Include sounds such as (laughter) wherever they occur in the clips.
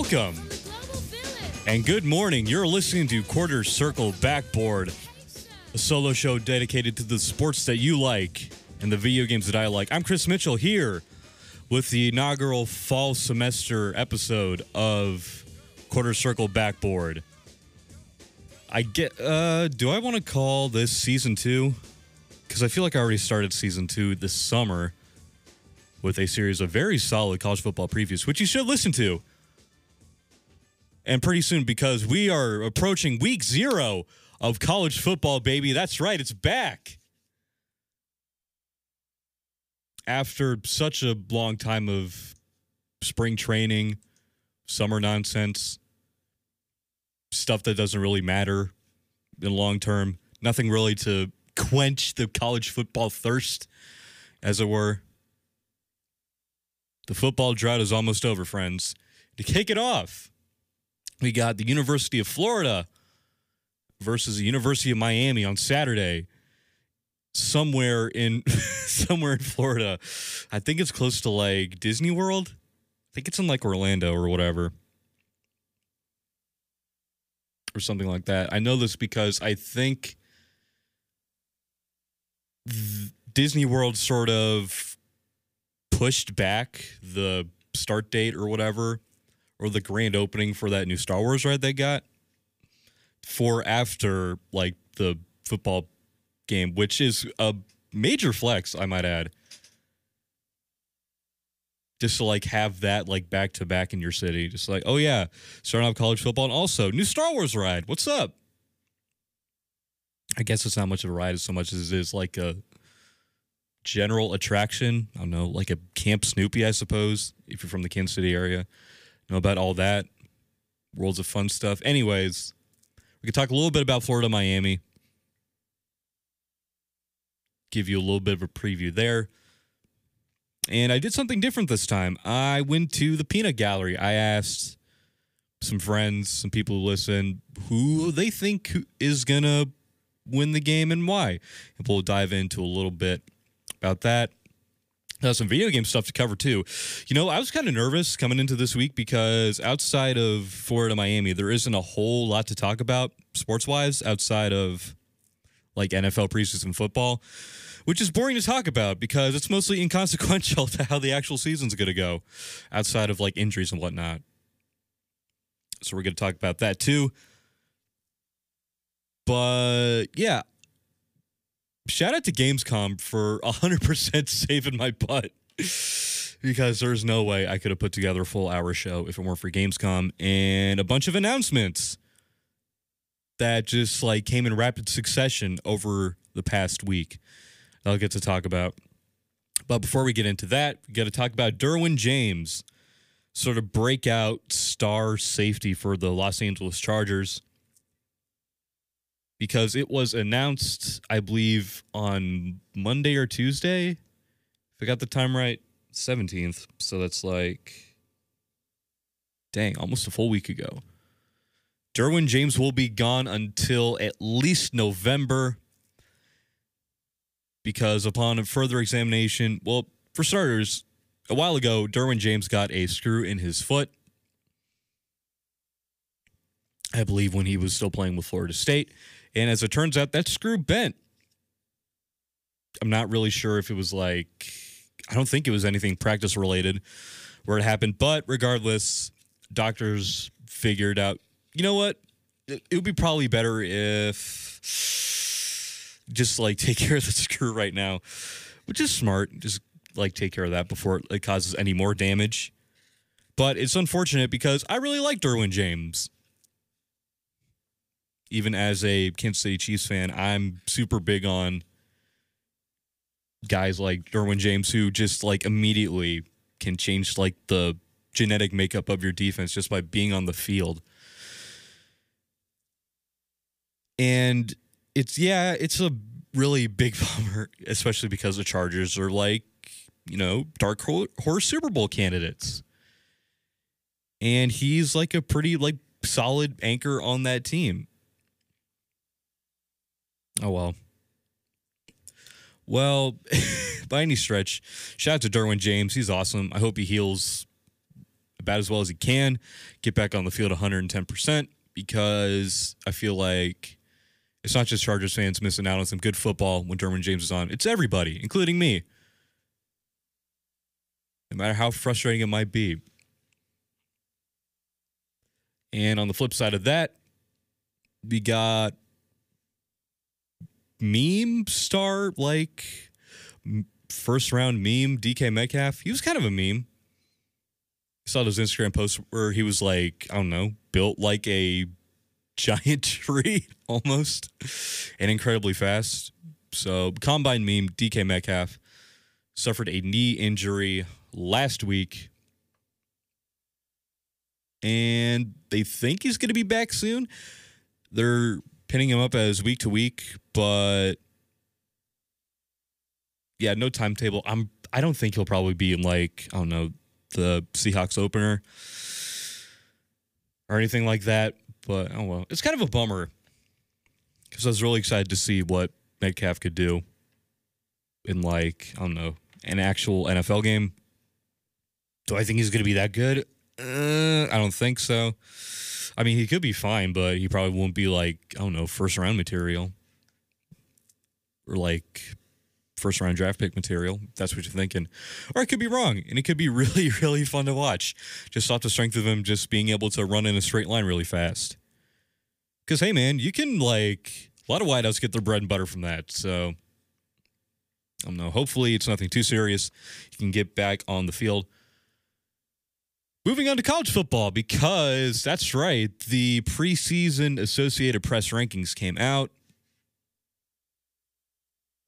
Welcome and good morning. You're listening to Quarter Circle Backboard, a solo show dedicated to the sports that you like and the video games that I like. I'm Chris Mitchell here with the inaugural fall semester episode of Quarter Circle Backboard. I get uh do I want to call this season 2? Cuz I feel like I already started season 2 this summer with a series of very solid college football previews, which you should listen to and pretty soon because we are approaching week zero of college football, baby. That's right, it's back. After such a long time of spring training, summer nonsense, stuff that doesn't really matter in the long term, nothing really to quench the college football thirst, as it were. The football drought is almost over, friends. To kick it off, we got the University of Florida versus the University of Miami on Saturday. Somewhere in (laughs) somewhere in Florida. I think it's close to like Disney World. I think it's in like Orlando or whatever. Or something like that. I know this because I think Disney World sort of pushed back the start date or whatever or the grand opening for that new Star Wars ride they got for after like the football game, which is a major flex, I might add. Just to like have that like back to back in your city. Just like, oh yeah, starting off college football and also new Star Wars ride. What's up? I guess it's not much of a ride as so much as it is like a general attraction. I don't know, like a Camp Snoopy, I suppose, if you're from the Kansas City area know about all that. Worlds of fun stuff. Anyways, we could talk a little bit about Florida, Miami. Give you a little bit of a preview there. And I did something different this time. I went to the peanut gallery. I asked some friends, some people who listen, who they think is going to win the game and why. And we'll dive into a little bit about that. Uh, some video game stuff to cover too. You know, I was kind of nervous coming into this week because outside of Florida, Miami, there isn't a whole lot to talk about sports wise outside of like NFL preseason football, which is boring to talk about because it's mostly (laughs) inconsequential to how the actual season's going to go outside of like injuries and whatnot. So we're going to talk about that too. But yeah, shout out to Gamescom for 100% (laughs) saving my butt because there's no way I could have put together a full hour show if it weren't for Gamescom and a bunch of announcements that just like came in rapid succession over the past week. I'll get to talk about. But before we get into that, we got to talk about Derwin James, sort of breakout star safety for the Los Angeles Chargers because it was announced, I believe, on Monday or Tuesday. If I got the time right, 17th. So that's like, dang, almost a full week ago. Derwin James will be gone until at least November because upon further examination, well, for starters, a while ago, Derwin James got a screw in his foot. I believe when he was still playing with Florida State. And as it turns out, that screw bent. I'm not really sure if it was like, I don't think it was anything practice related where it happened. But regardless, doctors figured out, you know what? It, would be probably better if just like (laughs) take care of the screw right now, which is smart. Just like take care of that before it causes any more damage. But it's unfortunate because I really like Derwin James even as a Kansas City Chiefs fan, I'm super big on guys like Derwin James who just like immediately can change like the genetic makeup of your defense just by being on the field. And it's yeah, it's a really big (laughs) bummer, especially because the Chargers are like, you know, dark horse Super Bowl candidates. And he's like a pretty like solid anchor on that team. Oh well. Well, (laughs) by any stretch, shout out to Derwin James. He's awesome. I hope he heals about as well as he can, get back on the field 110% because I feel like it's not just Chargers fans missing out on some good football when Derwin James is on. It's everybody, including me. No matter how frustrating it might be. And on the flip side of that, we got meme star like first round meme DK Metcalf. He was kind of a meme. Saw those Instagram posts where he was like, I don't know, built like a (laughs) giant tree (laughs) almost and incredibly fast. So, combine meme DK Metcalf suffered a knee injury last week. And they think he's going to be back soon. They're pinning him up as week to week, but yeah, no timetable. I'm I don't think he'll probably be in like, I don't know, the Seahawks opener or anything like that. But oh well, it's kind of a bummer because I was really excited to see what Metcalf could do in like I don't know an actual NFL game. Do I think he's going to be that good? Uh, I don't think so. I mean, he could be fine, but he probably won't be like I don't know first round material or like first round draft pick material. That's what you're thinking. Or I could be wrong, and it could be (laughs) really, really fun to watch. Just off the strength of him just being able to run in a straight line really fast. Because, hey, man, you can, like, a lot of wideouts get their bread and butter from that. So, I don't know. Hopefully, it's nothing too serious. You can get back on the field. Moving on to college football, because that's right, the preseason Associated Press rankings came out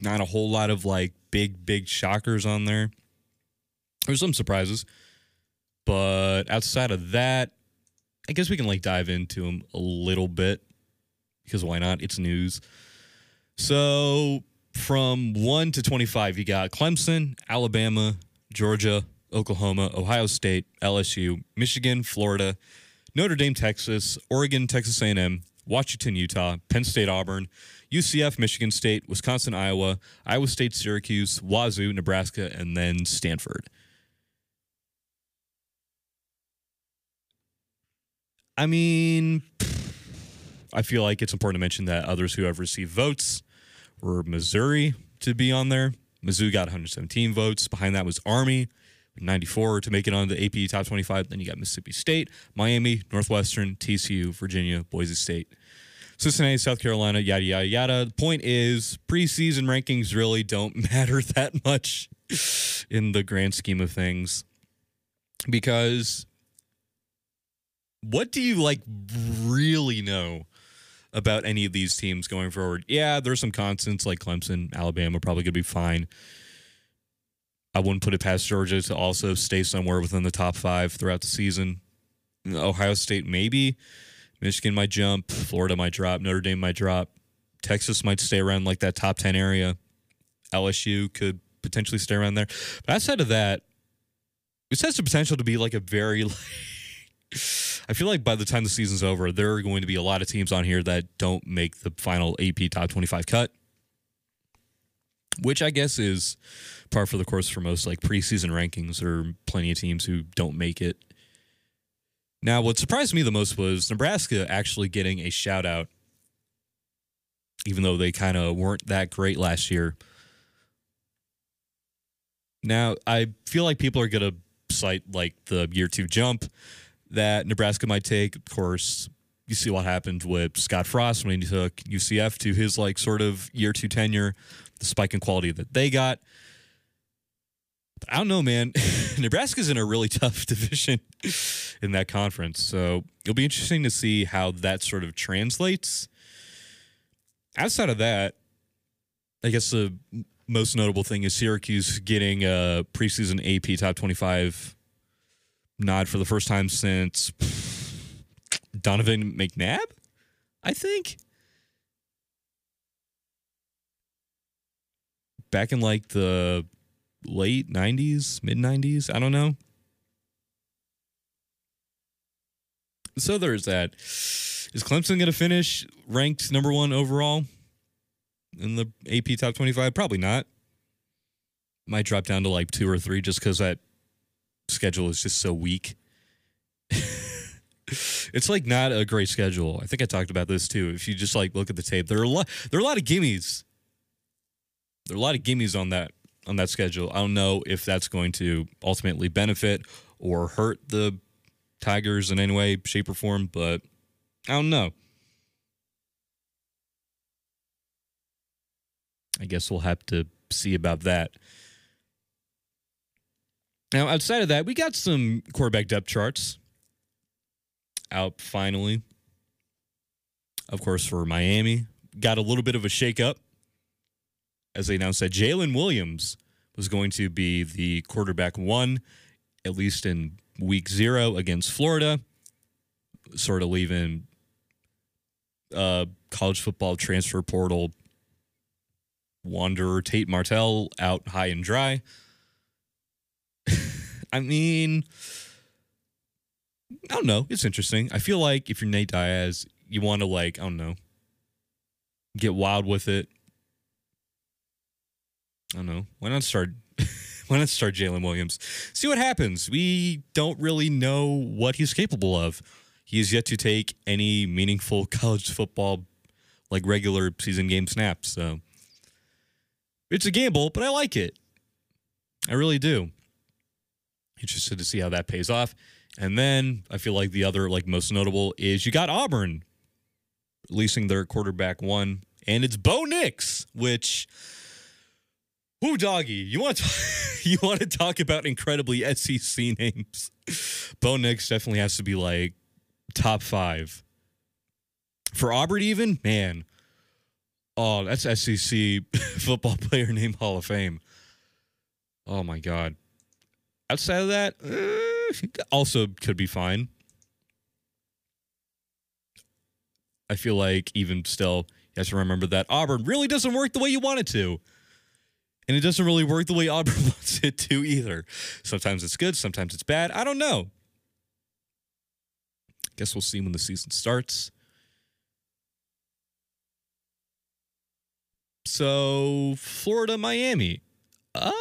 not a whole lot of like big, big shockers on there. There's some surprises. But outside of that, I guess we can like dive into them a little bit because why not? It's news. So from 1 to 25, you got Clemson, Alabama, Georgia, Oklahoma, Ohio State, LSU, Michigan, Florida, Notre Dame, Texas, Oregon, Texas A&M, Washington, Utah, Penn State, Auburn, UCF, Michigan State, Wisconsin, Iowa, Iowa State, Syracuse, Wazzu, Nebraska, and then Stanford. I mean, I feel like it's important to mention that others who have received votes were Missouri to be on there. Mizzou got 117 votes. Behind that was Army, 94 to make it on the AP Top 25. Then you got Mississippi State, Miami, Northwestern, TCU, Virginia, Boise State, Cincinnati, South Carolina, yada, yada, yada. The point is, preseason rankings really don't (laughs) matter that much in the grand scheme of things because what do you like really know about any of these teams going forward? Yeah, there's some constants like Clemson, Alabama, probably going to be fine. I wouldn't put it past Georgia to also stay somewhere within the top five throughout the season. Ohio State, maybe. Michigan might jump, Florida might drop, Notre Dame might drop, Texas might stay around like that top 10 area. LSU could potentially stay around there. But outside of that, this has the potential to be like a very like, (laughs) I feel like by the time the season's over, there are going to be a lot of teams on here that don't make the final AP top 25 cut, which I guess is par for the course for most like preseason rankings. There are plenty of teams who don't make it now, what surprised me the most was Nebraska actually getting a shout out, even though they kind of weren't that great last year. Now, I feel like people are going to cite like the year two jump that Nebraska might take. Of course, you see what happened with Scott Frost when he took UCF to his like sort of year two tenure, the spike in quality that they got. I don't know, man. (laughs) Nebraska's in a really (laughs) tough division in that conference. So it'll be interesting to see how that sort of translates. Outside of that, I guess the most notable thing is Syracuse getting a preseason AP top 25 nod for the first time since Donovan McNabb, I think. Back in like the late 90s, mid 90s. I don't know. So there's that. Is Clemson going to finish ranked number one overall in the AP top 25? Probably not. Might drop down to like two or three just because that schedule is just so weak (laughs) it's like not a great schedule. I think I talked about this too. If you just like look at the tape, there are a lot there are a lot of gimmies. There are a lot of gimmies on that on that schedule. I don't know if that's going to ultimately benefit or hurt the Tigers in any way, shape, or form, but I don't know. I guess we'll have to see about that. Now, outside of that, we got some quarterback depth charts out finally. Of course, for Miami, got a little bit of a shakeup as they announced that Jalen Williams was going to be the quarterback one, at least in week zero against Florida, sort of leaving uh, college football transfer portal wanderer Tate Martell out high and dry. (laughs) I mean, I don't know. It's interesting. I feel like if you're Nate Diaz, you want to like, I don't know, get wild with it. I don't know. Why not start? (laughs) why not start Jalen Williams? See what happens. We don't really know what he's capable of. He has yet to take any meaningful (laughs) college football, like regular season game snaps. So it's a gamble, but I like it. I really do. Interested to see how that pays off. And then I feel like the other, like most notable, is you got Auburn releasing their quarterback one, and it's Bo Nix, which, who doggy, you want to (laughs) you want to talk about incredibly SEC names? Bo Nix definitely has to be like top five for Auburn. Even man, oh, that's SEC (laughs) football player name Hall of Fame. Oh my god. Outside of that, uh, also could be fine. I feel like even still, you have to remember that Auburn really doesn't work the way you want it to. And it doesn't really work the way Auburn (laughs) wants it to either. Sometimes it's good, sometimes it's bad. I don't know. Guess we'll see when the season starts. So, Florida, Miami. Uh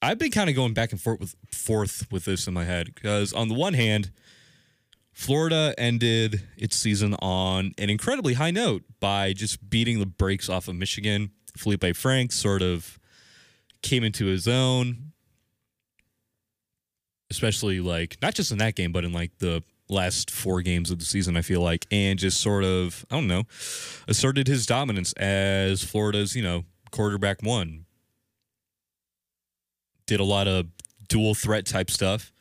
I've been kind of going back and forth with forth with this in my head because on the one hand, Florida ended its season on an incredibly high note by just beating the brakes off of Michigan. Felipe Franks sort of came into his own, especially like not just in that game, but in like the last four games of the season, I feel like, and just sort of, I don't know, asserted his dominance as Florida's, you know, quarterback one did a lot of dual threat type stuff,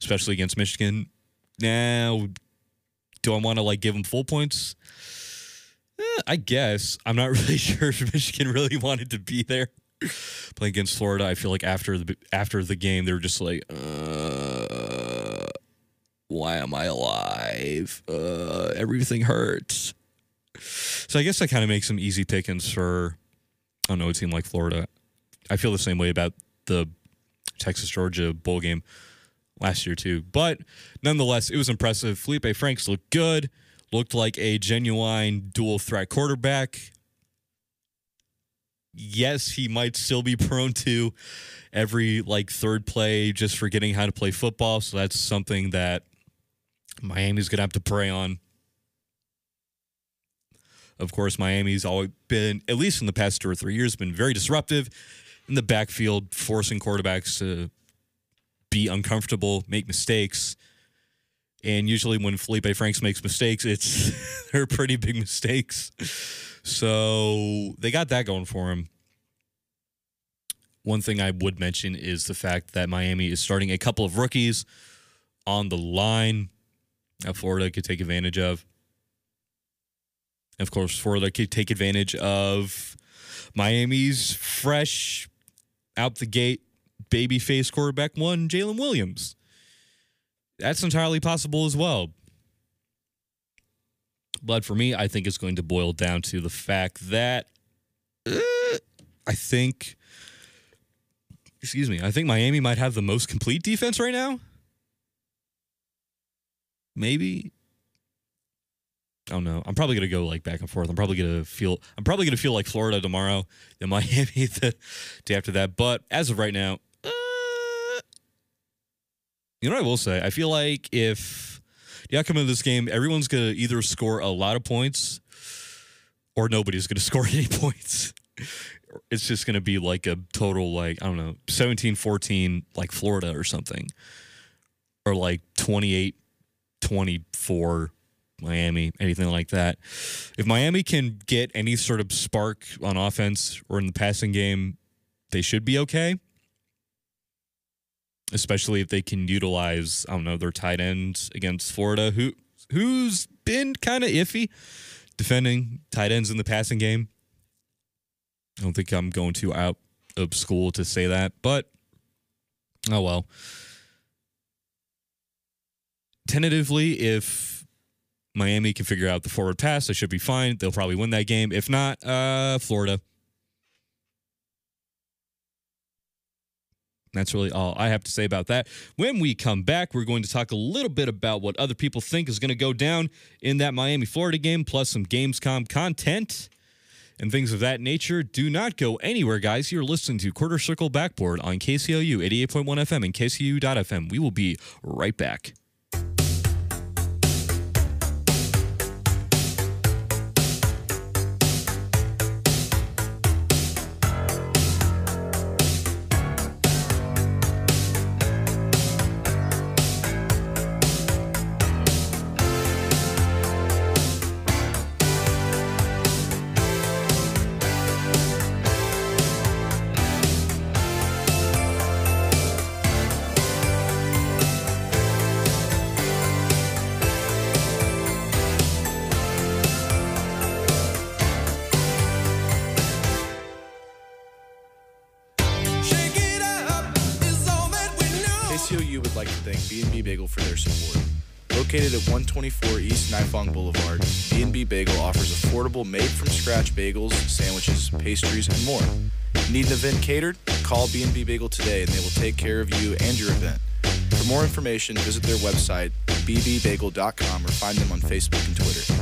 especially against Michigan. Now, do I want to like give him full points? Eh, I guess I'm not (laughs) really sure if Michigan really wanted to be there. Playing against Florida, I feel like after the after the game, they were just like, uh, "Why am I alive? Uh, everything hurts." So I guess that kind of makes some easy pickings for I don't know a team like Florida. I feel the same way about the Texas Georgia bowl game last year too. But nonetheless, it was impressive. Felipe Franks looked good, looked like a genuine dual threat quarterback. Yes, he might still be (laughs) prone to every like third play just forgetting how to play football. So that's something that Miami's gonna have to prey on. Of course, Miami's always been, at least in the past two or three years, been very disruptive in the backfield, forcing quarterbacks to be uncomfortable, make mistakes. And usually, when Felipe Franks makes mistakes, it's (laughs) they're pretty big mistakes. So they got that going for him. One thing I would mention is the fact that Miami is starting a couple of rookies on the line that Florida could take advantage of. Of course, Florida could take advantage of Miami's fresh out the gate babyface quarterback one, Jalen Williams. That's entirely possible as well. But for me, I think it's going to boil down to the fact that uh, I think, excuse me, I think Miami might have the most complete defense right now. Maybe. I don't know. I'm probably gonna go like back and forth. I'm probably gonna feel. I'm probably gonna feel like Florida tomorrow, then (laughs) Miami the day after that. But as of right now, You know what I will say? I feel like if the outcome of this game, everyone's going to either score a lot of points or nobody's going (laughs) to score any points. It's just going to be like a total, like, I don't know, 17 14, like Florida or something, or like 28 24 Miami, anything like that. If Miami can get any sort of spark on offense or in the passing game, they should be okay. Especially if they can utilize, I don't know, their tight ends against Florida, who who's been kind of iffy defending tight ends in the passing game. I don't think I'm going too out of school to say that, but oh well. Tentatively, if Miami can figure out the forward pass, they should be fine. They'll probably win that game. If not, uh, Florida. That's really all I have to say about that. When we come back, we're going to talk a little bit about what other people think is going to go down in that Miami Florida game, plus some Gamescom content and things of that nature. Do not go anywhere, guys. You're listening to Quarter Circle Backboard on KCOU 88.1 FM and KCOU.FM. We will be right back. Located at 124 East Nifong Boulevard, B&B Bagel offers affordable made-from-scratch bagels, sandwiches, pastries, and more. Need an event catered? Call B&B Bagel today and they will take care of you and your event. For more information, visit their website, bbbagel.com, or find them on Facebook and Twitter.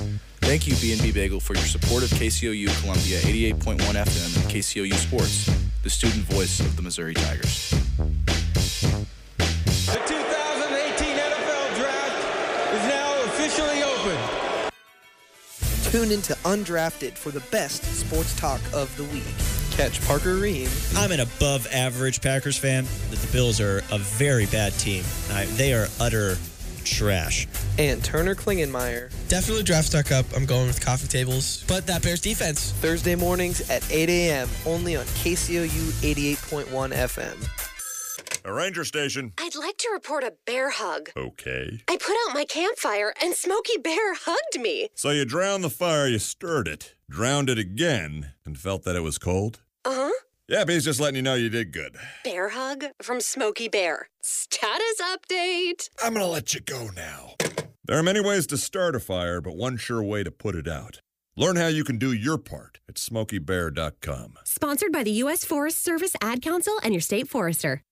Thank you, B&B Bagel, for your support of KCOU Columbia 88.1 FM and KCOU Sports, the student voice of the Missouri Tigers. Tune into Undrafted for the best sports talk of the week. Catch Parker Ream. I'm an above average Packers fan. The the Bills are a very bad team. They are utter trash. and Turner Klingenmeyer. Definitely draft stuck up. I'm going with coffee tables. But that Bears defense. Thursday mornings at 8 a.m. only on KCOU 88.1 FM. A ranger station. I'd like to report a bear hug. Okay. I put out my campfire and Smokey Bear hugged me. So you drowned the fire, you stirred it, drowned it again, and felt that it was cold? Uh huh. Yeah, but he's just letting you know you did good. Bear hug from Smokey Bear. Status update. I'm gonna let you go now. There are many ways to start a fire, but one sure way to put it out. Learn how you can do your part at smokeybear.com. Sponsored by the U.S. Forest Service Ad Council and your state forester.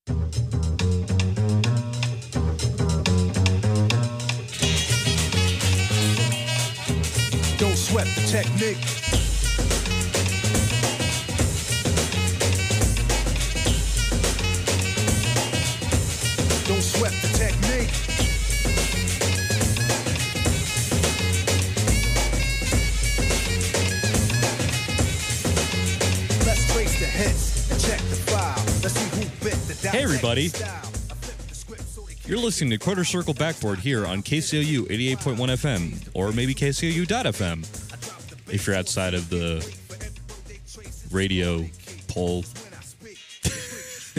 Don't sweat the technique. Hey, everybody. style. I flip the script so they You're listening to Quarter Circle Backboard here on KCOU 88.1 FM or maybe KCOU.FM if you're outside of the radio pole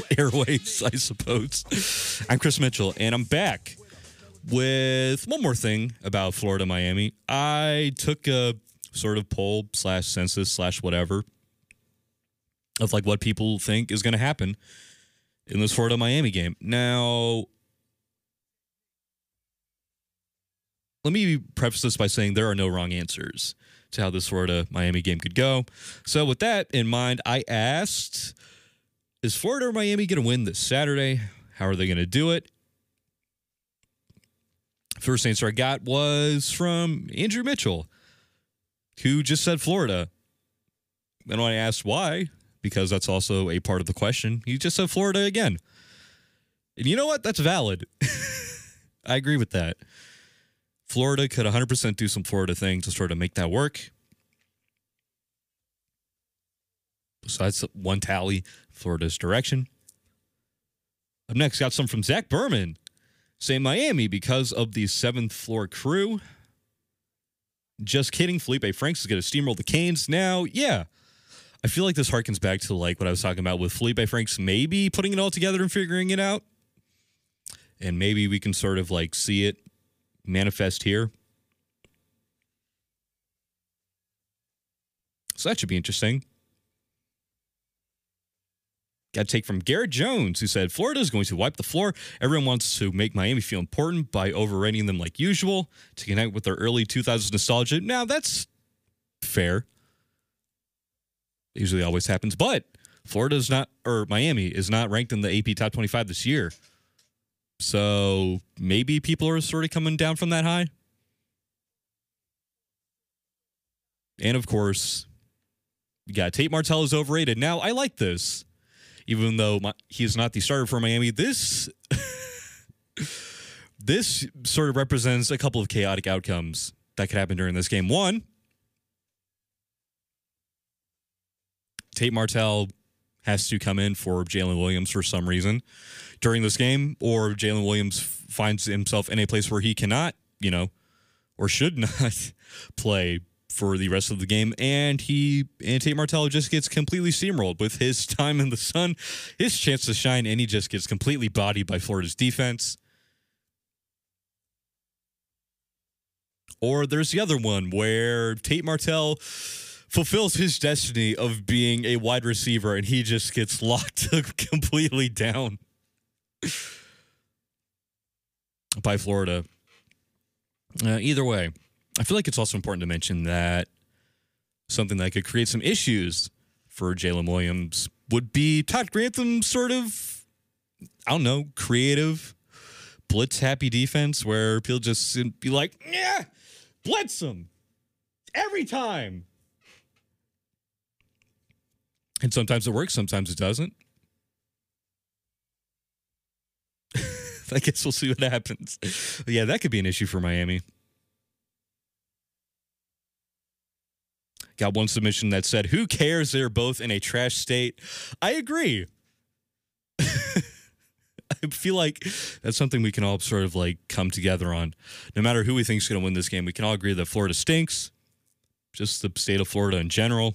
(laughs) airways, I suppose. I'm Chris Mitchell, and I'm back with one more thing about Florida Miami. I took a sort of poll slash census slash whatever of like what people think is going to happen in this Florida Miami game. Now, let me preface this by saying there are no wrong answers to how this Florida Miami game could go. So, with that in mind, I asked Is Florida or Miami going to win this Saturday? How are they going to do it? First answer I got was from Andrew Mitchell, who just said Florida. And when I asked why, because that's also a part of the question, he just said Florida again. And you know what? That's valid. (laughs) I agree with that. Florida could 100% do some Florida thing to sort of make that work. Besides one tally, Florida's direction. Up next, got some from Zach Berman saying Miami because of the seventh floor crew. Just kidding. Felipe Franks is going to steamroll the Canes. Now, yeah, I feel like this harkens back to like what I was talking about with Felipe Franks maybe putting it all together and figuring it out. And maybe we can sort of like see it manifest here. So that should be interesting. Got to take from Garrett Jones, who said Florida is going to wipe the floor. Everyone wants to make Miami feel important by overrating them like usual to connect with their early 2000s nostalgia. Now, that's fair. Usually always happens, but Florida is not, or Miami is not ranked in the AP top 25 this year. So maybe people are sort of coming down from that high. And of course, you got Tate Martell is overrated. Now, I like this even though my, is not the starter for Miami. This (laughs) this sort of represents a couple of chaotic outcomes that could happen during this game. One, Tate Martell has to come in for Jalen Williams for some reason during this game, or Jalen Williams finds himself in a place where he cannot, you know, or should (laughs) not play for the rest of the game, and he and Tate Martell just gets completely steamrolled with his (laughs) time in the sun, his chance to shine, and he just gets completely bodied by Florida's defense. Or there's the other one where Tate Martell fulfills his destiny of being a wide receiver, and he just gets locked (laughs) completely down by Florida. Uh, either way. I feel like it's also important to mention that something that could create some issues for Jalen Williams would be Todd Grantham's sort of, I don't know, creative, blitz happy defense where he'll just be like, yeah, blitz him every time. And sometimes it works, sometimes it doesn't. (laughs) I guess we'll see what happens. But yeah, that could be an issue for Miami. Got one submission that said, Who cares? They're both in a trash state. I agree. (laughs) I feel like that's something we can all sort of like come together on. No matter who we think is going to win this game, we can all agree that Florida stinks. Just the state of Florida in general.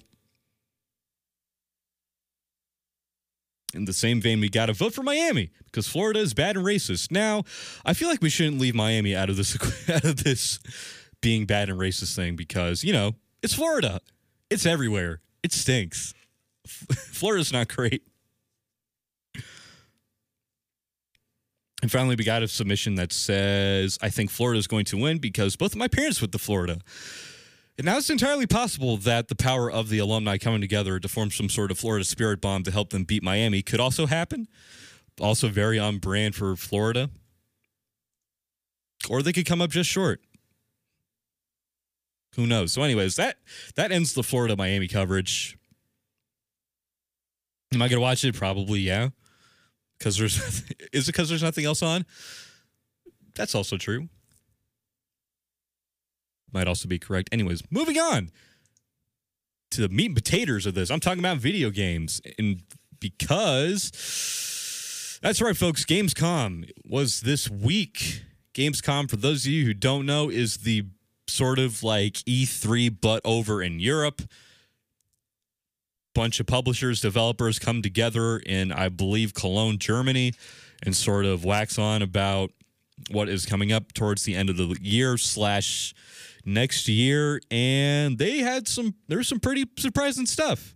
In the same vein, we got to vote for Miami because Florida is bad and racist. Now, I feel like we shouldn't leave Miami out of this (laughs) out of this being bad and racist thing because you know it's Florida. It's everywhere. It stinks. (laughs) Florida's not great. And finally, we got a submission that says, I think Florida is going to win because both of my parents went to Florida. And now it's entirely possible that the power of the alumni coming together to form some sort of Florida spirit bomb to help them beat Miami could also happen. Also, very on brand for Florida. Or they could come up just short. Who knows? So, anyways, that that ends the Florida Miami coverage. Am I gonna watch it? Probably, yeah. Because there's (laughs) is it because there's nothing else on? That's also true. Might also be correct. Anyways, moving on to the meat and potatoes of this. I'm talking about video games, and because that's right, folks. Gamescom was this week. Gamescom, for those of you who don't know, is the sort of like E3 but over in Europe. Bunch of publishers, developers come together in, I believe, Cologne, Germany, and sort of wax on about what is coming up towards the end of the year slash next year. And they had some, there's some pretty surprising stuff.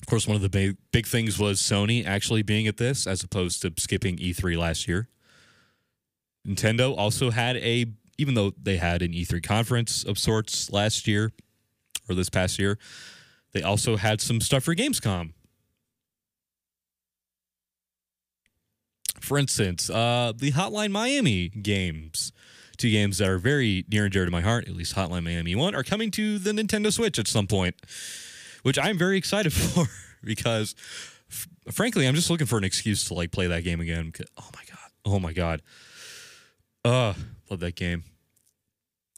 Of course, one of the big, big things was Sony actually being at this as opposed to skipping E3 last year. Nintendo also had a even though they had an E3 conference of sorts last year or this past year, they also had some stuff for Gamescom. For instance, uh, the Hotline Miami games, two games that are very near and dear to my heart, at least Hotline Miami 1, are coming to the Nintendo Switch at some point, which I'm very excited (laughs) for because, f- frankly, I'm just looking for an excuse to like play that game again. Oh my God. Oh my god. Uh, love that game.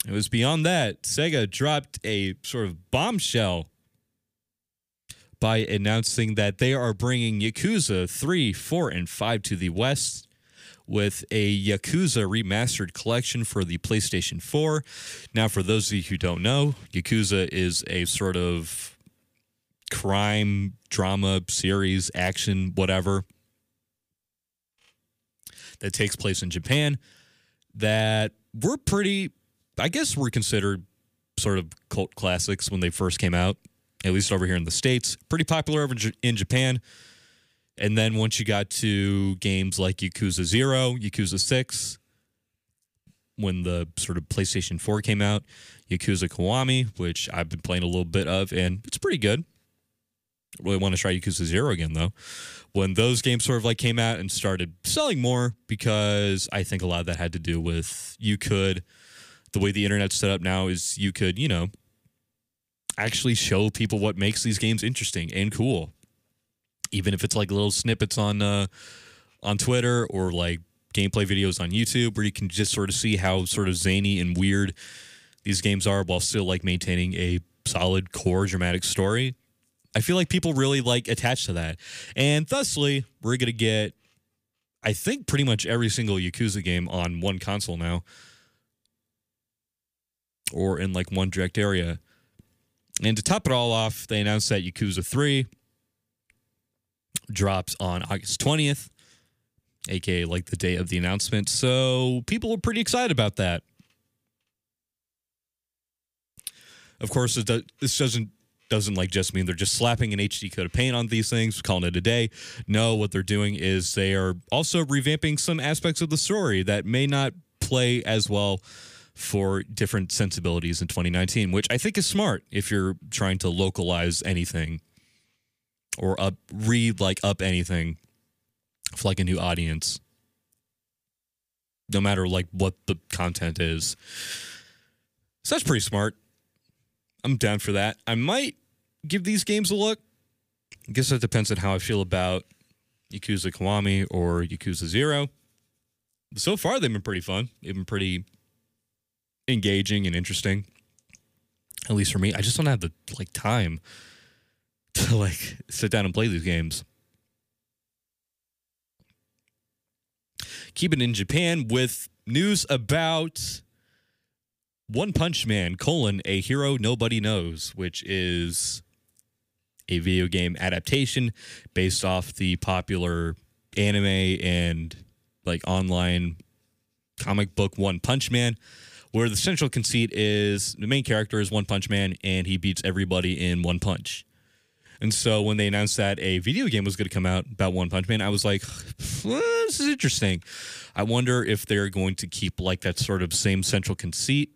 It was beyond that. Sega dropped a sort of bombshell by announcing that they are bringing Yakuza 3, 4, and 5 to the West with a Yakuza remastered collection for the PlayStation 4. Now, for those of you who don't know, Yakuza is a sort of crime drama series, action, whatever, that takes place in Japan that were pretty, I guess, were considered sort of cult classics when they first came out, at least over here in the States. Pretty popular over in Japan. And then once you got to games like Yakuza 0, Yakuza 6, when the sort of PlayStation 4 came out, Yakuza Kiwami, which I've been playing a little bit of, and it's pretty good. I Really want to try Yakuza 0 again, though. When those games sort of like came out and started selling more, because I think a lot of that had to do with you could, the way the internet's set up now is you could, you know, actually show people what makes these games interesting and cool even if it's like little snippets on uh, on Twitter or like gameplay videos on YouTube, where you can just sort of see how sort of zany and weird these games are, while still like maintaining a solid core dramatic story. I feel like people really like attached to that, and thusly we're gonna get, I think, pretty much every single Yakuza game on one console now, or in like one direct area. And to top it all off, they announced that Yakuza 3 drops on August 20th, aka like the day of the announcement. So people are pretty excited about that. Of course, this doesn't doesn't like just mean they're just slapping an HD coat of paint on these things, calling it a day. No, what they're doing is they are also revamping some aspects of the story that may not play as well for different sensibilities in 2019, which I think is smart if you're trying to localize anything or up read like up anything for like a new audience. No matter like what the content is. So that's pretty smart. I'm down for that. I might give these games a look. I guess that depends on how i feel about yakuza kiwami or yakuza zero. So far they've been pretty fun. They've been pretty engaging and interesting. At least for me. I just don't have the like time (laughs) to like sit down and play these games. Keeping in Japan with news about One Punch Man, colon, a hero nobody knows, which is a video game adaptation based off the popular anime and like online comic book One Punch Man, where the central conceit is the main character is One Punch Man and he beats everybody in one punch. And so when they announced that a video game was going to come out about One Punch Man, I was like, this is interesting. I wonder if they're going to keep like that sort of same central conceit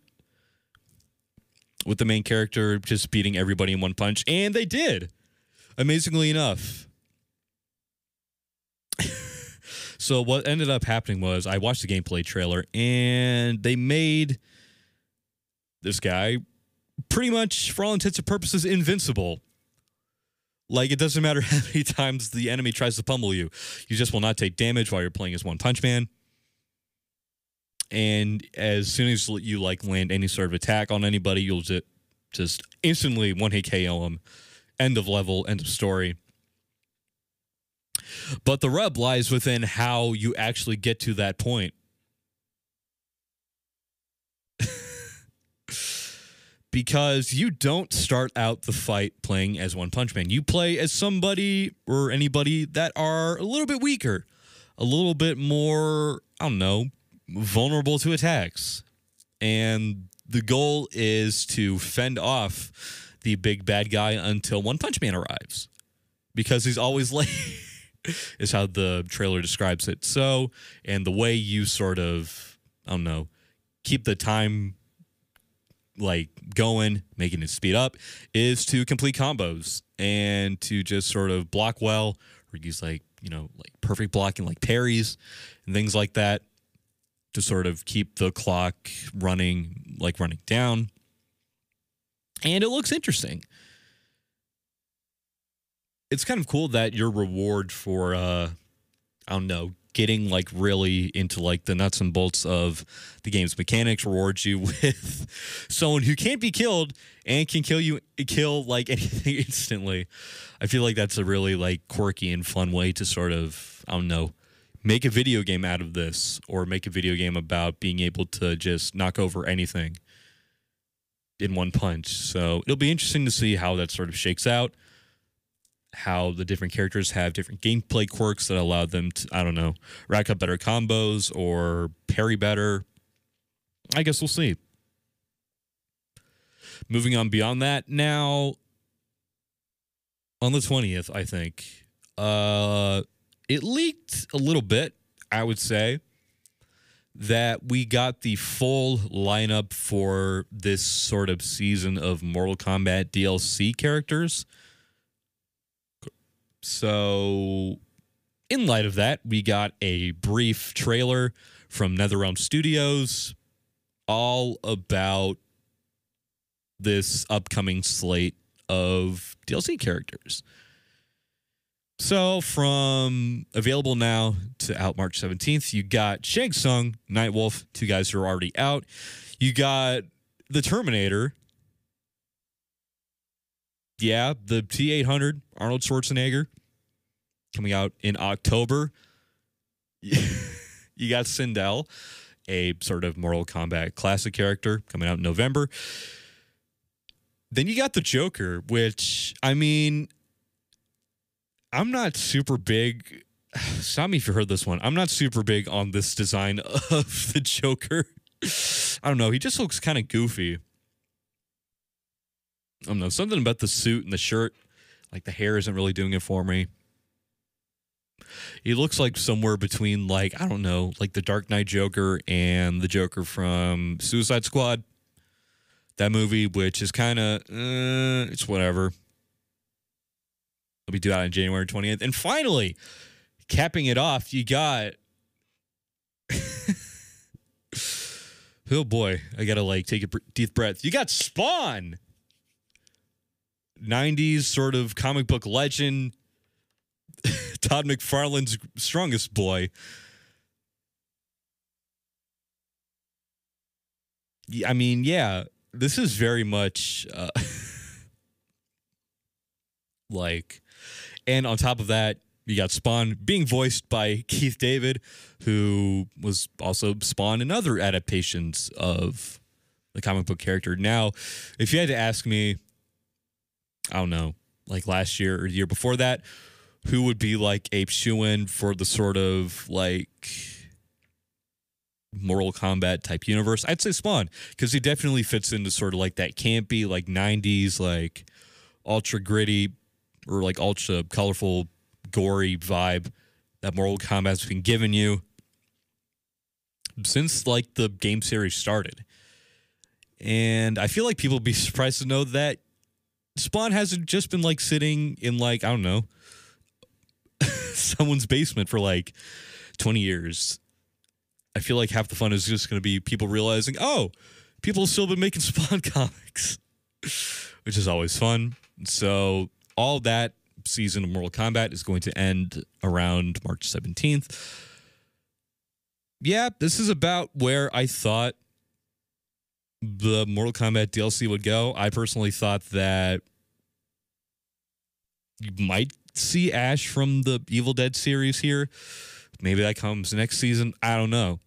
with the main character just beating everybody in one punch. And they did, amazingly enough. (laughs) so what ended up happening was I watched the gameplay trailer and they made this guy pretty much, for all intents and purposes, invincible like it doesn't matter (laughs) how many times the enemy tries to pummel you, you just will not take damage while you're playing as One Punch Man. And as soon as you like land any sort of attack on anybody, you'll just just instantly one hit KO them. End of level, end of story. But the rub lies within how you actually get to that point. Because you don't start out the fight playing as One Punch Man. You play as somebody or anybody that are a little bit weaker, a little bit more, I don't know, vulnerable to attacks. And the goal is to fend off the big bad guy until One Punch Man arrives because he's always (laughs) late. is how the trailer describes it. So, and the way you sort of, I don't know, keep the time like going, making it speed up, is to complete combos and to just sort of block well or use like, you know, like perfect blocking like parries and things like that to sort of keep the clock running, like running down. And it looks interesting. It's kind of cool that your reward for, uh, I don't know, getting like really into like the nuts and bolts of the game's mechanics rewards you (laughs) with someone who can't be killed and can kill you kill like (laughs) anything instantly. I feel like that's a really like quirky and fun way to sort of I don't know make a video game out of this or make a video game about being able to just knock over anything in one punch. So it'll be interesting to see how that sort of shakes out. How the different characters have different gameplay quirks that allow them to, I don't know, rack up better combos or parry better. I guess we'll see. Moving on beyond that, now on the 20th, I think, uh, it leaked a little bit, I would say, that we got the full lineup for this sort of season of Mortal Kombat DLC characters. So, in light of that, we got a brief trailer from NetherRealm Studios all about this upcoming slate of DLC characters. So from available now to out March 17th, you got Shang Tsung, Nightwolf, two guys who are already out. You got the Terminator. Yeah, the T 800, Arnold Schwarzenegger, coming out in October. (laughs) you got Sindel, a sort of Mortal Kombat classic character, coming out in November. Then you got the Joker, which, I mean, I'm not super big. (sighs) Stop me if you heard this one. I'm not super big on this design (laughs) of the Joker. I don't know. He just looks kind of goofy. I don't know. Something about the suit and the shirt, like the hair isn't really doing it for me. He looks like somewhere between, like, I don't know, like the Dark Knight Joker and the Joker from Suicide Squad. That movie, which is kind of, uh, it's whatever. It'll be due out on January 20th. And finally, capping it off, you got. (laughs) oh boy, I gotta like take a deep breath. You got Spawn, 90s sort of comic book legend, (laughs) Todd McFarlane's strongest boy. I mean, yeah, this is very much uh, (laughs) like and on top of that, you got Spawn being voiced by (laughs) Keith David, who was also Spawn in other adaptations of the comic book character. Now, if you had to ask me, I don't know, like last year or year before that, who would be like Ape Shuen for the sort of like Mortal Kombat type universe? I'd say Spawn because he definitely fits into sort of like that campy, like 90s, like ultra gritty or like ultra colorful, gory vibe that Mortal Kombat's been giving you since like the game series started. And I feel like people would be (laughs) surprised to know that Spawn hasn't just been like sitting in like, I don't know, (laughs) someone's basement for like 20 years. I feel like half the fun is just going to be people realizing, oh, people have still been making (laughs) Spawn comics, which is always fun. So all that season of Mortal Kombat is going to end around March 17th. Yeah, this is about where I thought the Mortal Kombat DLC would go. I personally thought that you might see Ash from the Evil Dead series here. Maybe that comes next season. I don't know.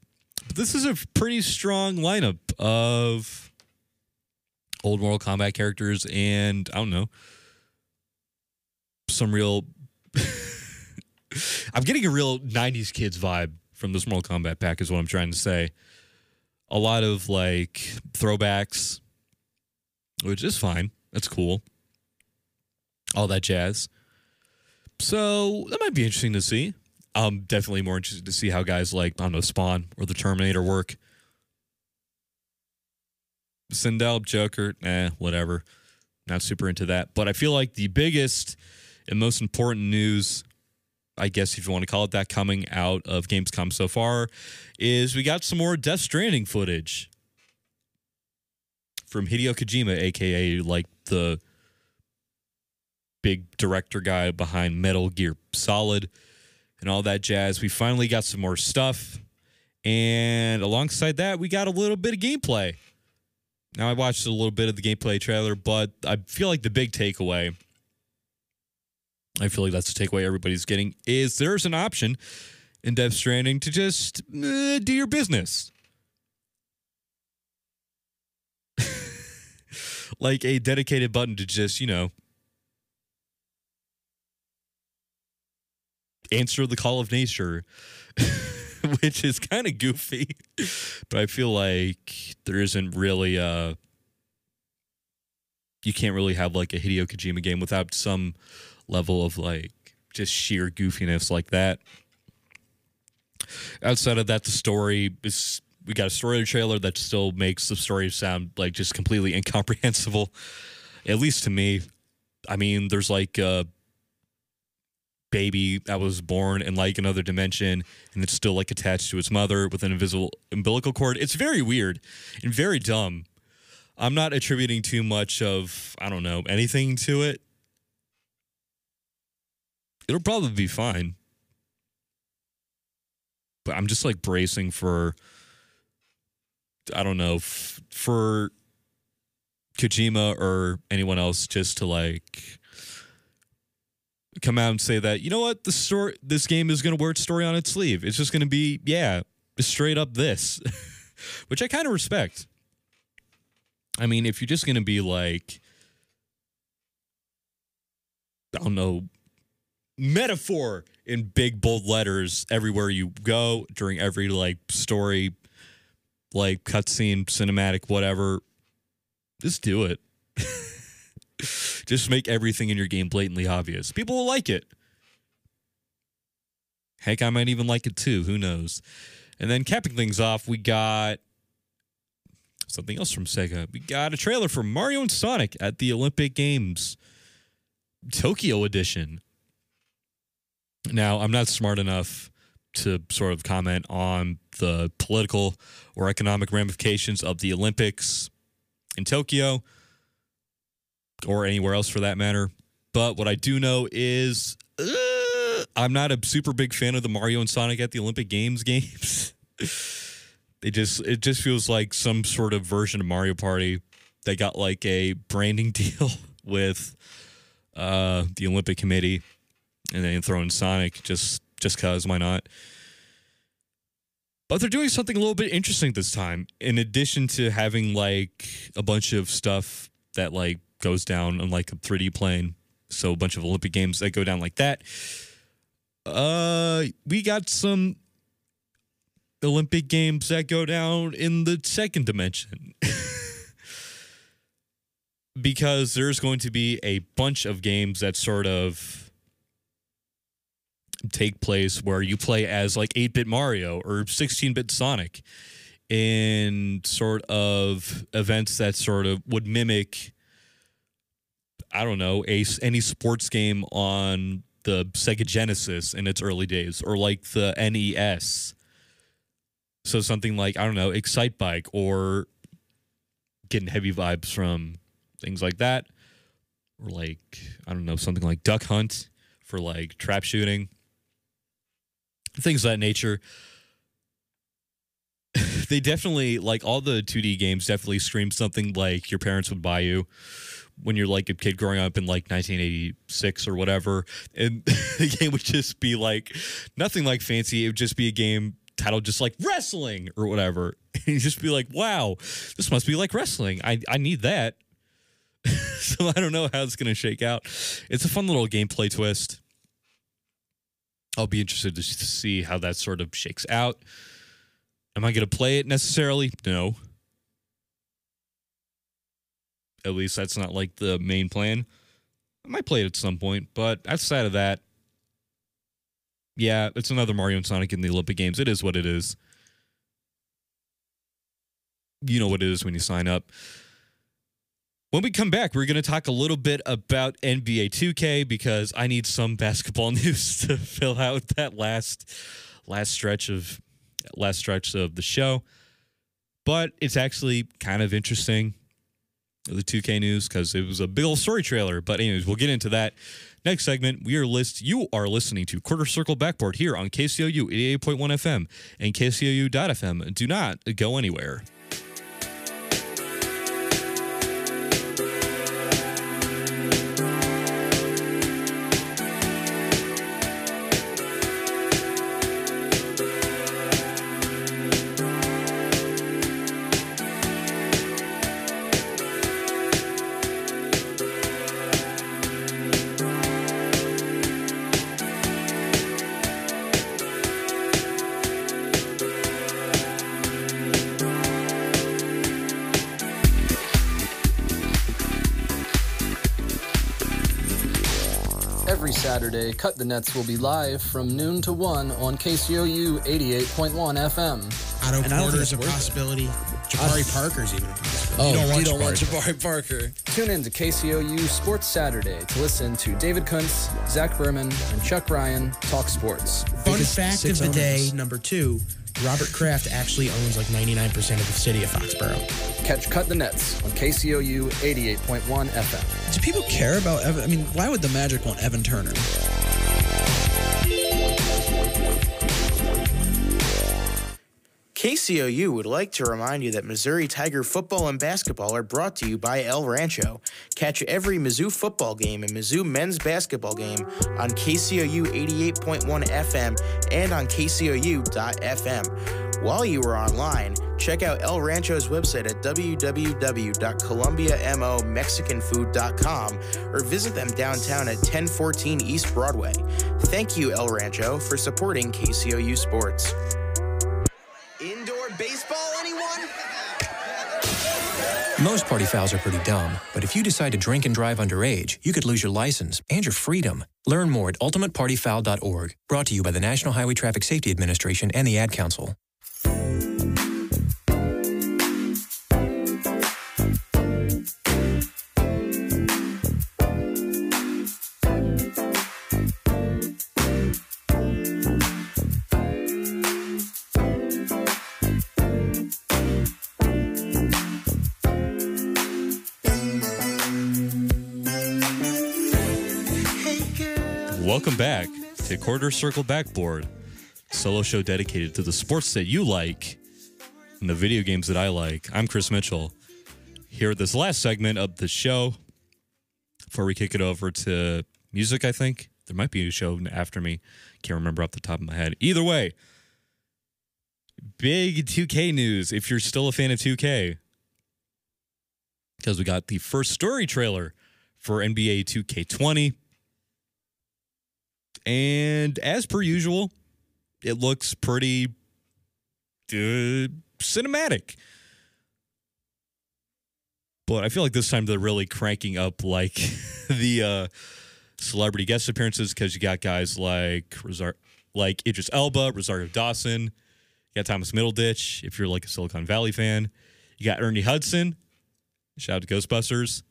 But this is a pretty strong lineup of old Mortal Kombat characters and I don't know some real. (laughs) I'm getting a real 90s kids vibe from this Mortal Kombat pack, is what I'm trying to say. A lot of like throwbacks, which is fine. That's cool. All that jazz. So that might be interesting to see. I'm definitely more interested to see how guys like, I don't know, Spawn or the Terminator work. Sindel, Joker, eh, whatever. Not super into that. But I feel like the biggest and most important news, I guess if you want to call it that, coming out of Gamescom so far is we got some more Death Stranding footage from Hideo Kojima, aka like the big director guy behind Metal Gear Solid. and all that jazz. We finally got some more stuff. And alongside that, we got a little bit of gameplay. Now, I watched a little bit of the gameplay trailer, but I feel like the big takeaway, I feel like that's the takeaway everybody's getting, is there's an option in Death Stranding to just uh, do your business. (laughs) like a dedicated button to just, you know, answer the call of nature, (laughs) which is kind of goofy. But I feel like there isn't really a. You can't really have like a Hideo Kojima game without some level of like just sheer goofiness like that. Outside of that, the story is. We got a story trailer that still makes the story sound like just completely incomprehensible, at least to me. I mean, there's like baby that was born in like another dimension and it's still like attached to its mother with an invisible umbilical cord. It's very weird and very dumb. I'm not attributing too much of, I don't know, anything to it. It'll probably be fine. But I'm just like bracing for I don't know, f- for Kojima or anyone else just to like come out and say that you know what the story this game is going to wear its story on its sleeve. It's just going to be yeah, straight up this, (laughs) which I kind of respect. I mean, if you're just going to be like, I don't know, metaphor in big bold letters everywhere you go during every like story, like cutscene, cinematic, whatever, just do it. Just make everything in your game blatantly obvious. People will like it. Heck, I might even like it too. Who knows? And then capping things off, we got something else from Sega. We got a trailer for Mario and Sonic at the Olympic Games Tokyo Edition. Now, I'm not smart enough to sort of comment on the political or economic ramifications of the Olympics in Tokyo or anywhere else for that matter. But what I do know is uh, I'm not a super big fan of the Mario and Sonic at the Olympic Games (laughs) games. they just it just feels like some sort of version of Mario Party. that got like a branding (laughs) deal with uh, the Olympic Committee, and then throw in Sonic just just cause why not? But they're doing something a little bit interesting this time. In addition to having like a bunch of stuff that like goes down on like a 3D plane. So a bunch of Olympic games that go down like that. Uh, we got some Olympic games that go down in the second dimension. (laughs) because there's going to be a bunch of games that sort of take place where you play as like 8-bit Mario or 16-bit Sonic in sort of events that sort of would mimic I don't know, a any sports game on the Sega Genesis in its early days, or like the NES. So something like I don't know, Excitebike or getting heavy vibes from things like that, or like I don't know, something like Duck Hunt for like trap shooting, things of that nature. (laughs) they definitely like all the 2D games definitely scream something like your parents would buy you when you're like a kid growing up in like 1986 or whatever, and (laughs) the game would just be like nothing like fancy. It would just be a game titled just like wrestling or whatever. (laughs) And you just be like, wow, this must be like wrestling. I, I need that. (laughs) so I don't know how it's going to shake out. It's a fun little gameplay twist. I'll be interested to see how that sort of shakes out. Am I going to play it necessarily? No. At least that's not like the main plan. I might play it at some point, but outside of that, yeah, it's another Mario and Sonic in the Olympic Games. It is what it is. You know what it is when you sign up. When we come back, we're going to talk a little bit about NBA 2K because I need some (laughs) basketball news to fill out that last last stretch of last stretch of the show. But it's actually kind of interesting the 2K news because it was a big old story trailer. But anyways, we'll get into that next segment. We are list. You are listening to Quarter Circle Backboard here on KCOU 88.1 FM and KCOU.FM. Do not go anywhere. Saturday, Cut the Nets will be live from noon to 1 on KCOU 88.1 FM. Otto And I don't think Porter's a worth it. possibility. Jabari Parker's even a possibility. Oh, you don't want, you don't want Jabari. Parker. Tune in to KCOU Sports Saturday to listen to David Kuntz, Zach Berman, and Chuck Ryan talk sports. Fun fact of the day, number two, Robert Kraft actually owns like 99% of the city of Foxborough. Catch Cut the Nets on KCOU 88.1 FM. Do people care about Evan? I mean, why would the Magic want Evan Turner? KCOU would like to remind you that Missouri Tiger football and basketball are brought to you by El Rancho. Catch every Mizzou football game and Mizzou men's basketball game on KCOU 88.1 FM and on KCOU.FM. While you are online, check out El Rancho's website at www.columbiamomexicanfood.com or visit them downtown at 1014 East Broadway. Thank you, El Rancho, for supporting KCOU Sports. Most party fouls are pretty dumb, but if you decide to drink and drive underage, you could lose your license and your freedom. Learn more at ultimatepartyfoul.org. Brought to you by the National Highway Traffic Safety Administration and the Ad Council. Welcome back to Quarter Circle Backboard, solo show dedicated to the sports that you like and the video games that I like. I'm Chris Mitchell. Here at this last segment of the show, before we kick it over to music, I think there might be a show after me. Can't remember off the top of my head. Either way, big 2K news if you're still a fan of 2K, because we got the first story trailer for NBA 2K20. And as per usual, it looks pretty uh, cinematic. But I feel like this time they're really cranking up like (laughs) the uh, celebrity guest appearances because you got guys like like Idris Elba, Rosario Dawson, you got Thomas Middleditch. If you're like a Silicon Valley fan, you got Ernie Hudson. Shout out to Ghostbusters.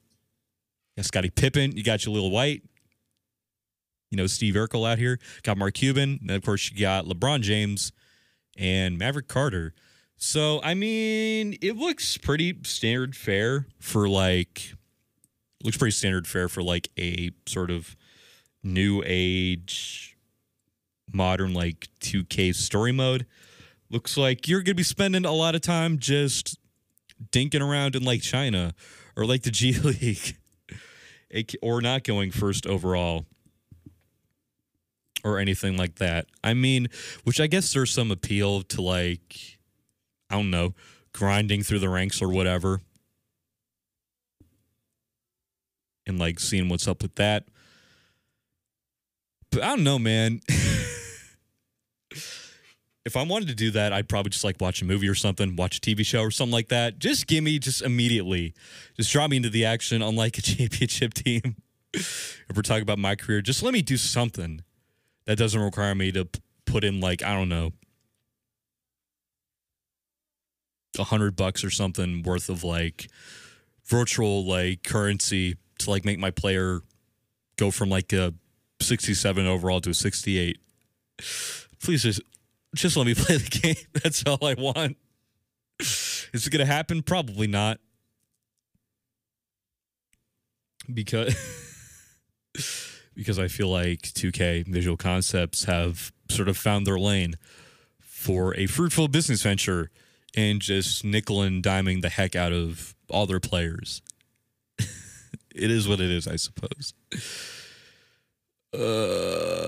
You got Scottie Pippen. You got your little white you know, Steve Urkel out here. Got Mark Cuban. And of course, you got LeBron James and Maverick Carter. So, I mean, it looks pretty standard fare for like, looks pretty standard fare for like a sort of new age, modern, like 2K story mode. Looks like you're going to be spending a lot of time just dinking around in like China or like the G (laughs) League or not going first overall or anything like that. I mean, which I guess there's some appeal to like, I don't know, grinding through the ranks or whatever. And like seeing what's up with that. But I don't know, man. (laughs) if I wanted to do that, I'd probably just like watch a movie or something, watch a TV show or something like that. Just give me just immediately, just drop me into the action on like a (laughs) championship team. if we're talking about my career, just let me do something that doesn't require me to put in like I don't know a hundred bucks or something worth of like virtual like currency to like make my player go from like a 67 overall to a 68 please just just let me (laughs) play the game. (laughs) That's all i want. Is it gonna happen? Probably not. Because (laughs) because I feel like 2K Visual Concepts have sort of found their lane for a fruitful business venture and just nickel and diming the heck out of all their players. (laughs) it is what it is, I suppose. Uh,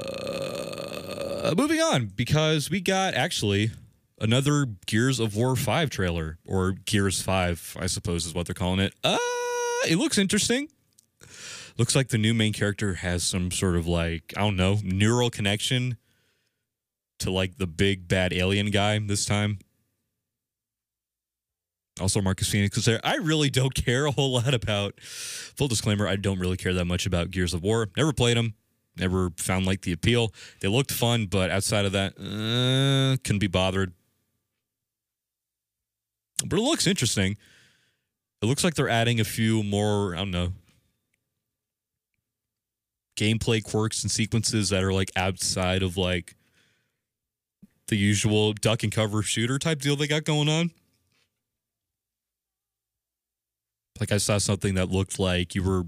moving on because we got actually another Gears of War 5 trailer or Gears 5, I suppose is what they're calling it. Uh, it looks interesting. Looks like the new main character has some sort of like, I don't know, neural connection to like the big bad alien guy this time. Also, Marcus Phoenix is there. I really don't (laughs) care a whole lot about. Full disclaimer: I don't really care that much about Gears of War. Never played them. Never found like the appeal. They looked fun, but outside of that, uh, couldn't be bothered. But it looks interesting. It looks like they're adding a few more. I don't know gameplay quirks and sequences that are like outside of like the usual duck and cover shooter type deal they got going on. Like I saw something that looked like you were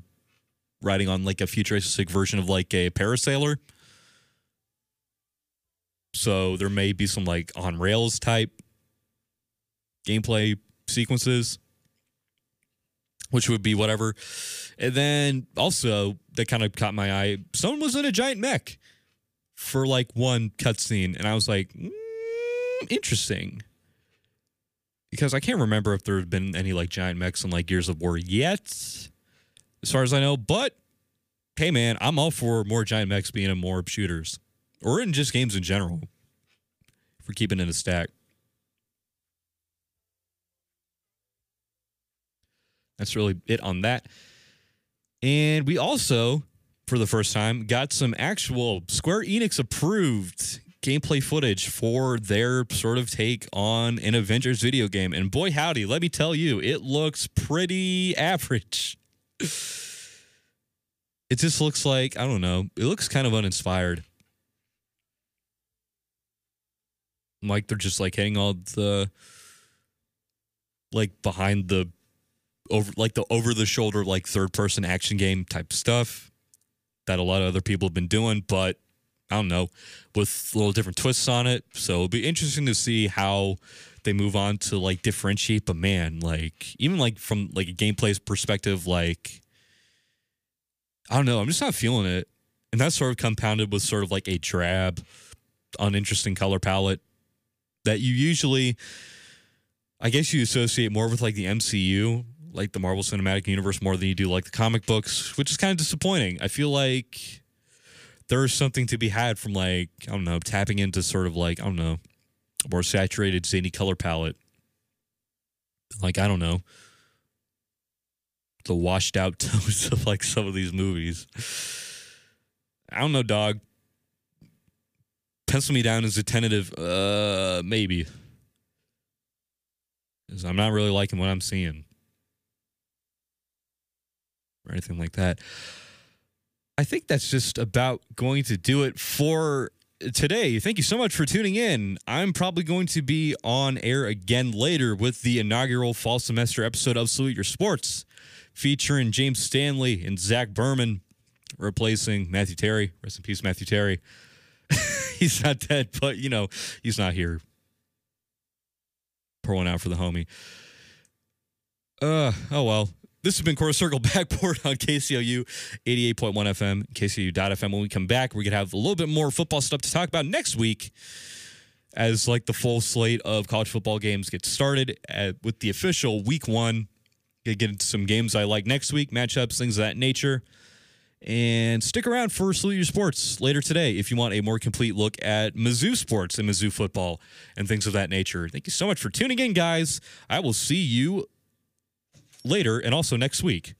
riding on like a futuristic version of like a parasailer. So there may be some like on rails type gameplay sequences, which would be whatever. And then also that kind of caught my eye. Someone was in a giant mech for like one cutscene, and I was like, mm, interesting because I can't remember if there have been any like giant mechs in like Gears of War yet, as far as I know. But hey, man, I'm all for more giant mechs being in more shooters or in just games in general. We're keeping in a stack, that's really it on that. And we also, for the first time, got some actual Square Enix approved gameplay footage for their sort of take on an Avengers video game. And boy, howdy, let me tell you, it looks pretty average. It just looks like, I don't know, it looks kind of uninspired. Like they're just like hitting all the, like behind the, over, like the over the shoulder, like third person action game type stuff that a lot of other people have been doing. But I don't know, with little different twists on it. So it'll be interesting to see how they move on to like differentiate. But man, like even like from like a gameplay perspective, like I don't know, I'm just not feeling it. And that's sort of compounded with sort of like a drab, uninteresting color palette that you usually I guess you associate more with like the MCU, like the Marvel Cinematic Universe more than you do like the comic books, which is kind of disappointing. I feel like there is something to be had from like I don't know tapping into sort of like I don't know more saturated zany color palette. Like I don't know the washed out (laughs) tones of like some of these movies. I don't know, dog. Pencil me down as a tentative, uh, maybe. I'm not really liking what I'm seeing or anything like that. I think that's just about going to do it for today. Thank you so much for tuning in. I'm probably going to be on air again later with the inaugural fall semester episode of Salute Your Sports, featuring James Stanley and Zach Berman replacing Matthew Terry. Rest in peace, Matthew Terry. (laughs) he's not dead, but you know, he's not here. Pour one out for the homie. Uh, oh well. This has been Quarter Circle (laughs) Backboard on KCOU 88.1 FM, KCOU.FM. When we come back, we're going to have a little bit more football stuff to talk about next week as like the full slate of college football games gets started at, with the official week one. Get into some games I like next week, matchups, things of that nature. And stick around for Salute Your Sports later today if you want a more complete look at Mizzou sports and Mizzou football and things of that nature. Thank you so much for tuning in, guys. I will see you later and also next week.